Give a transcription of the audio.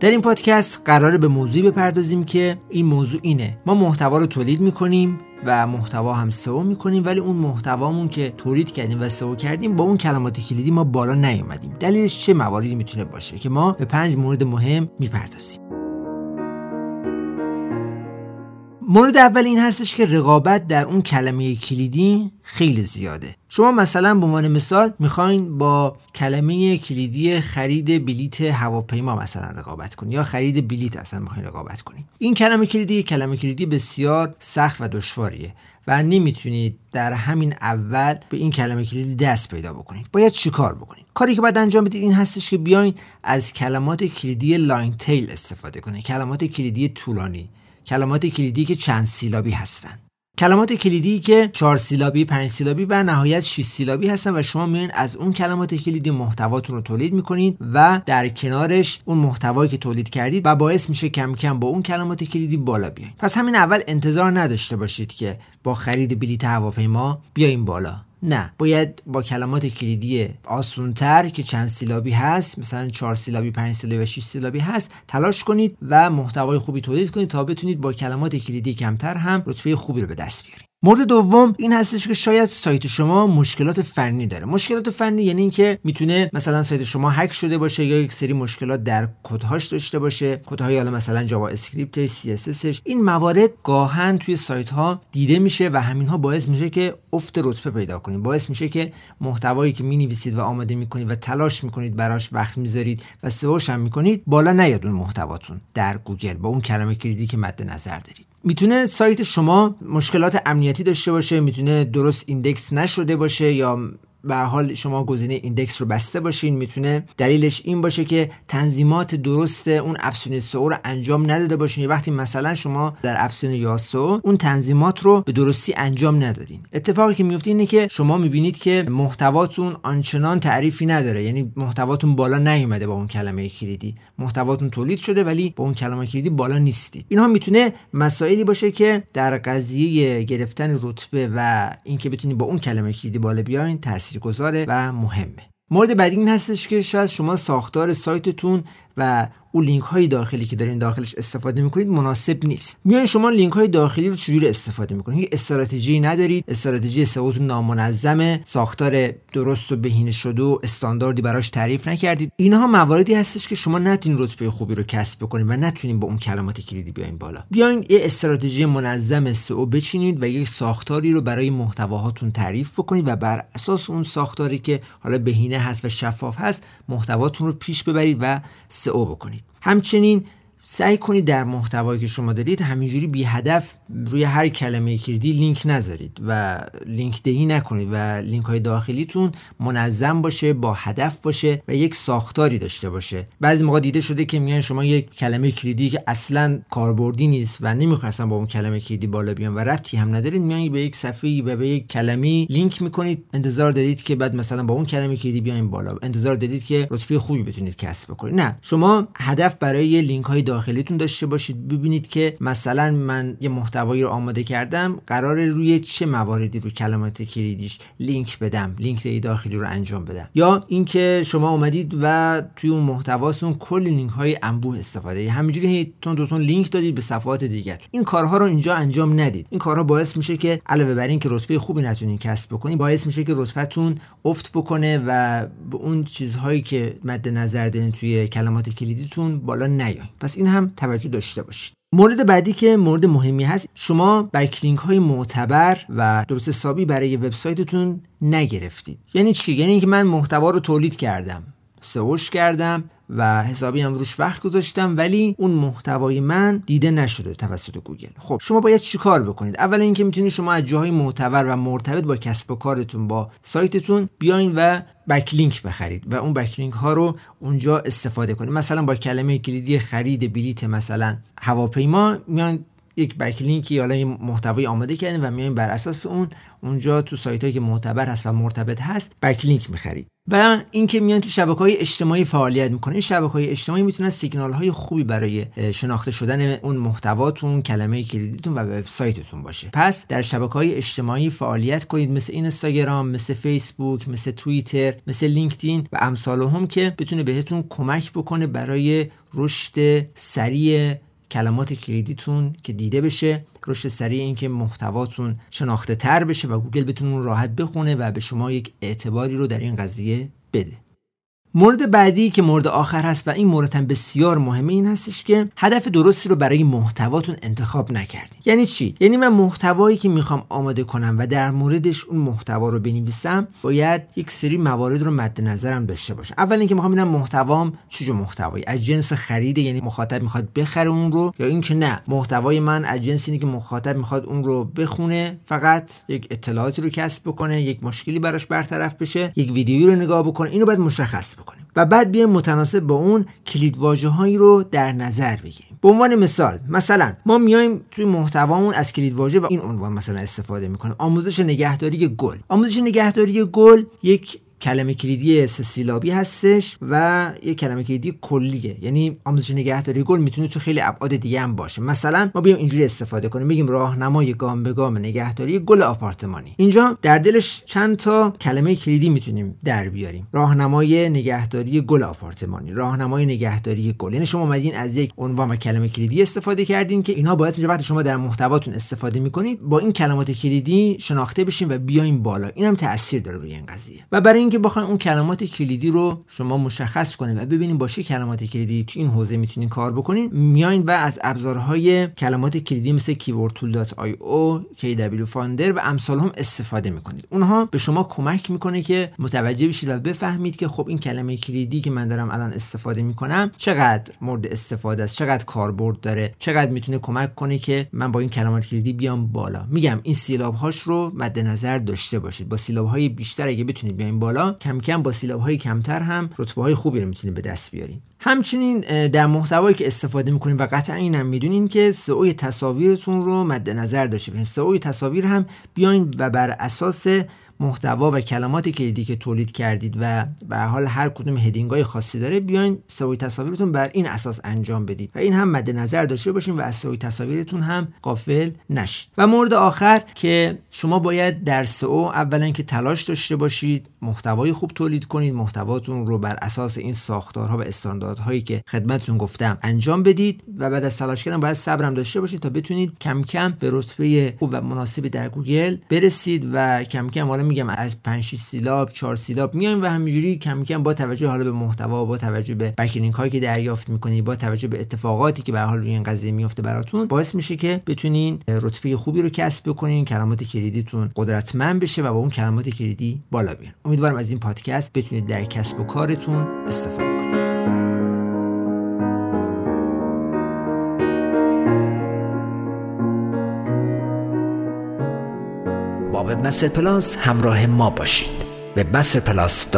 در این پادکست قراره به موضوعی بپردازیم که این موضوع اینه. ما محتوا رو تولید می‌کنیم و محتوا هم سئو می‌کنیم ولی اون محتوامون که تولید کردیم و سئو کردیم با اون کلمات کلیدی ما بالا نیومدیم. دلیلش چه مواردی می‌تونه باشه که ما به پنج مورد مهم می‌پردازیم؟ مورد اول این هستش که رقابت در اون کلمه کلیدی خیلی زیاده. شما مثلا به عنوان مثال می‌خواین با کلمه کلیدی خرید بلیت هواپیما مثلا رقابت کنید یا خرید بلیت اصلا می‌خواین رقابت کنید این کلمه کلیدی کلمه کلیدی بسیار سخت و دشواریه و نمی‌تونید در همین اول به این کلمه کلیدی دست پیدا بکنید. باید چیکار بکنید؟ کاری که باید انجام بدید این هستش که بیاین از کلمات کلیدی long tail استفاده کنید. کلمات کلیدی طولانی. کلمات کلیدی که چند سیلابی هستند کلمات کلیدی که چهار سیلابی، پنج سیلابی و نهایت 6 سیلابی هستن و شما میرین از اون کلمات کلیدی محتواتون رو تولید می‌کنید و در کنارش اون محتوایی که تولید کردید و باعث میشه کم کم با اون کلمات کلیدی بالا بیاین. پس همین اول انتظار نداشته باشید که با خرید بلیت هواپیما بیاین بالا. نه باید با کلمات کلیدی آسونتر که چند سیلابی هست مثلا چهار سیلابی پنج سیلابی و 6 سیلابی هست تلاش کنید و محتوای خوبی تولید کنید تا بتونید با کلمات کلیدی کمتر هم رتبه خوبی رو به دست بیارید. مورد دوم این هستش که شاید سایت شما مشکلات فنی داره. مشکلات فنی یعنی اینکه می‌تونه مثلا سایت شما هک شده باشه یا یک سری مشکلات در کدهاش داشته باشه. کدهای حالا مثلا JavaScript CSS این موارد گاهاً توی سایت ها دیده میشه و همین ها باعث میشه که افت رتبه پیدا کنید. باعث میشه که محتوایی که می‌نویسید و آماده می‌کنید و تلاش می‌کنید براش وقت می‌ذارید و سئوش هم می‌کنید بالا نیاد اون محتواتون در گوگل با اون کلمه کلیدی که مد نظر دارید. می‌تونه سایت شما مشکلات امنیتی داشته باشه می‌تونه درست index نشده باشه یا به هر حال شما گزینه index رو بسته باشین. می‌تونه دلیلش این باشه که تنظیمات درست اون افزونه سئو رو انجام نداده باشین. وقتی مثلا شما در افزونه Yoast اون تنظیمات رو به درستی انجام ندادین. اتفاقی که میفته اینه که شما می‌بینید که محتواتون آنچنان تعریفی نداره. یعنی محتواتون بالا نیومده با اون کلمه کلیدی. محتواتون تولید شده ولی با اون کلمه کلیدی بالا نیستید. اینها می‌تونه مسائلی باشه که در قضیه گرفتن رتبه و اینکه بتونید با اون کلمه کلیدی بالا بیاین تاثیر گذاره و مهمه. مورد بعدی این هستش که شاید شما ساختار سایتتون و اون لینک های داخلی که دارین داخلش استفاده می‌کنید مناسب نیست. میان شما لینک های داخلی رو چجوری استفاده می‌کنید؟ استراتژی ندارید. استراتژی سئوتون نامنظمه. ساختار درست و بهینه شده و استانداردی براش تعریف نکردید. اینها مواردی هستش که شما نتونین رتبه خوبی رو کسب بکنید و نتونین با اون کلمات کلیدی بیاین بالا. بیاین یه استراتژی منظم سئو بچینید و یک ساختاری رو برای محتواهاتون تعریف بکنید و بر اساس اون ساختاری که حالا بهینه هست و شفاف هست محتواتون رو پیش ببرید و سئو بکنید. همچنین سعی کنید در محتوایی که شما دارید همینجوری بی هدف روی هر کلمه کلیدی لینک نذارید و لینک دهی نکنید و لینک های داخلیتون منظم باشه با هدف باشه و یک ساختاری داشته باشه. بعضی موقع دیده شده که میگن شما یک کلمه کلیدی که اصلا کاربردی نیست و نمی‌خواستن با اون کلمه کلیدی بالا بیان و ربطی هم ندارید میان به یک صفحه و به یک کلمه لینک می‌کنید. انتظار دارید که بعد مثلا با اون کلمه کلیدی بیاین بالا. انتظار دارید که رتبه خوبی بتونید کسب بکنید. نه شما هدف برای لینک های داخلیتون داشته باشید. ببینید که مثلا من یه محتوایی رو آماده کردم قراره روی چه مواردی رو کلمات کلیدیش لینک بدم لینک داخلی رو انجام بدم. یا اینکه شما اومدید و توی اون محتواتون کل لینک های انبوه استفاده همینجوری تون دوتون لینک دادید به صفحات دیگه. این کارها رو اینجا انجام ندید. این کارها باعث میشه که علاوه بر اینکه رتبه خوبی نتونین کسب بکنید باعث میشه که رتبهتون افت بکنه و به اون چیزهایی که مد نظر دارین توی کلمات کلیدیتون بالا نیاین پس این هم توجه داشته باشید. مورد بعدی که مورد مهمی هست شما بکلینک های معتبر و درست حسابی برای وبسایتتون نگرفتید. یعنی چی؟ یعنی اینکه من محتوا رو تولید کردم. سئوش کردم و حسابی هم روش وقت گذاشتم ولی اون محتوای من دیده نشده توسط گوگل. خب شما باید چیکار بکنید؟ اول اینکه می‌تونید شما از جاهای معتبر و مرتبط با کسب و کارتون با سایتتون بیاین و backlink بخرید و اون backlink ها رو اونجا استفاده کنید. مثلا با کلمه کلیدی خرید بلیت مثلا هواپیما میان یک backlink ی یا محتوای آماده کردین و میایم بر اساس اون اونجا تو سایت هایی که معتبر هست و مرتبط هست backlink می‌خرید. و اینکه میان تو شبکه های اجتماعی فعالیت می‌کنه شبکه های اجتماعی می‌تونن سیگنال های خوبی برای شناخته شدن اون محتواتون کلمه کلیدیتون و وبسایتتون باشه. پس در شبکه های اجتماعی فعالیت کنید مثل اینستاگرام مثل فیسبوک مثل توییتر مثل لینکدین و امثال هم که بتونه بهتون کمک بکنه برای رشد سریع کلمات کلیدیتون که دیده بشه رشد سریع اینکه محتواتون شناخته تر بشه و گوگل بتونه راحت بخونه و به شما یک اعتباری رو در این قضیه بده. مورد بعدی که مورد آخر هست و این مورد بسیار مهمه این هستش که هدف درستی رو برای محتواتون انتخاب نکردین. یعنی چی؟ یعنی من محتوایی که می‌خوام آماده کنم و در موردش اون محتوا رو بنویسم باید یک سری موارد رو مد نظرم داشته باشه اول اینکه می‌خوام ببینم محتوام چه محتوایی. از جنس خریده یعنی مخاطب می‌خواد بخره اون رو یا اینکه نه. محتوای من از جنس اینه که مخاطب می‌خواد اون رو بخونه فقط یک اطلاعاتی رو کسب بکنه یک مشکلی براش برطرف بشه یک ویدیویی رو نگاه بکنه. اینو باید مشخص کنیم و بعد بیایم متناسب با اون کلید هایی رو در نظر بگیریم. به عنوان مثال مثلا ما میایم توی محتوامون از کلید واژه و این عنوان مثلا استفاده می‌کنیم. آموزش نگهداری گل. آموزش نگهداری گل یک کلمه کلیدی سه سیلابی هستش و یه کلمه کلیدی کلیه. یعنی آموزش نگهداری گل می‌تونه تو خیلی ابعاد دیگه هم باشه. مثلا ما بیایم اینجوری استفاده کنیم. بگیم راهنمای گام به گام نگهداری گل آپارتمانی. اینجا در دلش چند تا کلمه کلیدی می‌تونیم در بیاریم. راهنمای نگهداری گل آپارتمانی راهنمای نگهداری گل. یعنی شما اومدین از یک عنوان کلمه کلیدی استفاده کردین که اینها باید وقتی شما در محتواتون استفاده می‌کنید با این کلمات کلیدی شناخته بشین و بیاین بالا. اینم تاثیر داره روی این قضیه. و برای اینکه بخواین اون کلمات کلیدی رو شما مشخص کنید و ببینید با چه کلمات کلیدی تو این حوزه می‌تونین کار بکنید میاین و از ابزارهای کلمات کلیدی مثل keywordtool.io, KW فاندر و امثال هم استفاده می‌کنید. اونها به شما کمک می‌کنه که متوجه بشید و بفهمید که خب این کلمه کلیدی که من دارم الان استفاده می‌کنم چقدر مورد استفاده است چقدر کاربرد داره چقدر می‌تونه کمک کنه که من با این کلمات کلیدی بیام بالا. میگم این سیلاب هاش رو مد نظر داشته باشید. با سیلاب های بیشتر اگه بتونید بیاین بالا کم کم با سیلاب های کمتر هم رتبه های خوبی رو می‌تونید به دست بیارین همچنین در محتوایی که استفاده می‌کنیم و قطعا اینم می‌دونین که سئو تصاویرتون رو مد نظر داشته باشین. سئو تصاویر هم بیاین و بر اساس محتوا و کلمات کلیدی که تولید کردید و به هر حال هر کدوم heading های خاصی داره بیاین سئوی تصاویرتون بر این اساس انجام بدید و این هم مد نظر داشته باشین و از سئوی تصاویرتون هم غافل نشید. و مورد آخر که شما باید در سئو اولا که تلاش داشته باشید محتوای خوب تولید کنید محتواتون رو بر اساس این ساختارها و استانداردهایی که خدمتتون گفتم انجام بدید و بعد از تلاش کردن باید صبرم داشته باشید تا بتونید کم کم به رتبه خوب و مناسبی در گوگل برسید و کم کم حالا میگم از 5 6 سیلاب 4 سیلاب میایم و همینجوری کم کم با توجه حالا به محتوا با توجه به بکلینک هایی که دریافت می‌کنید با توجه به اتفاقاتی که به حال روی این قضیه میفته براتون باعث میشه که بتونین رتبه خوبی رو کسب بکنین کلمات کلیدیتون قدرتمند بشه و با اون کلمات کلیدی بالا بیان. امیدوارم از این پادکست بتونید در کسب و کارتون استفاده کنید. با وبمستر پلاس همراه ما باشید. وبمستر پلاس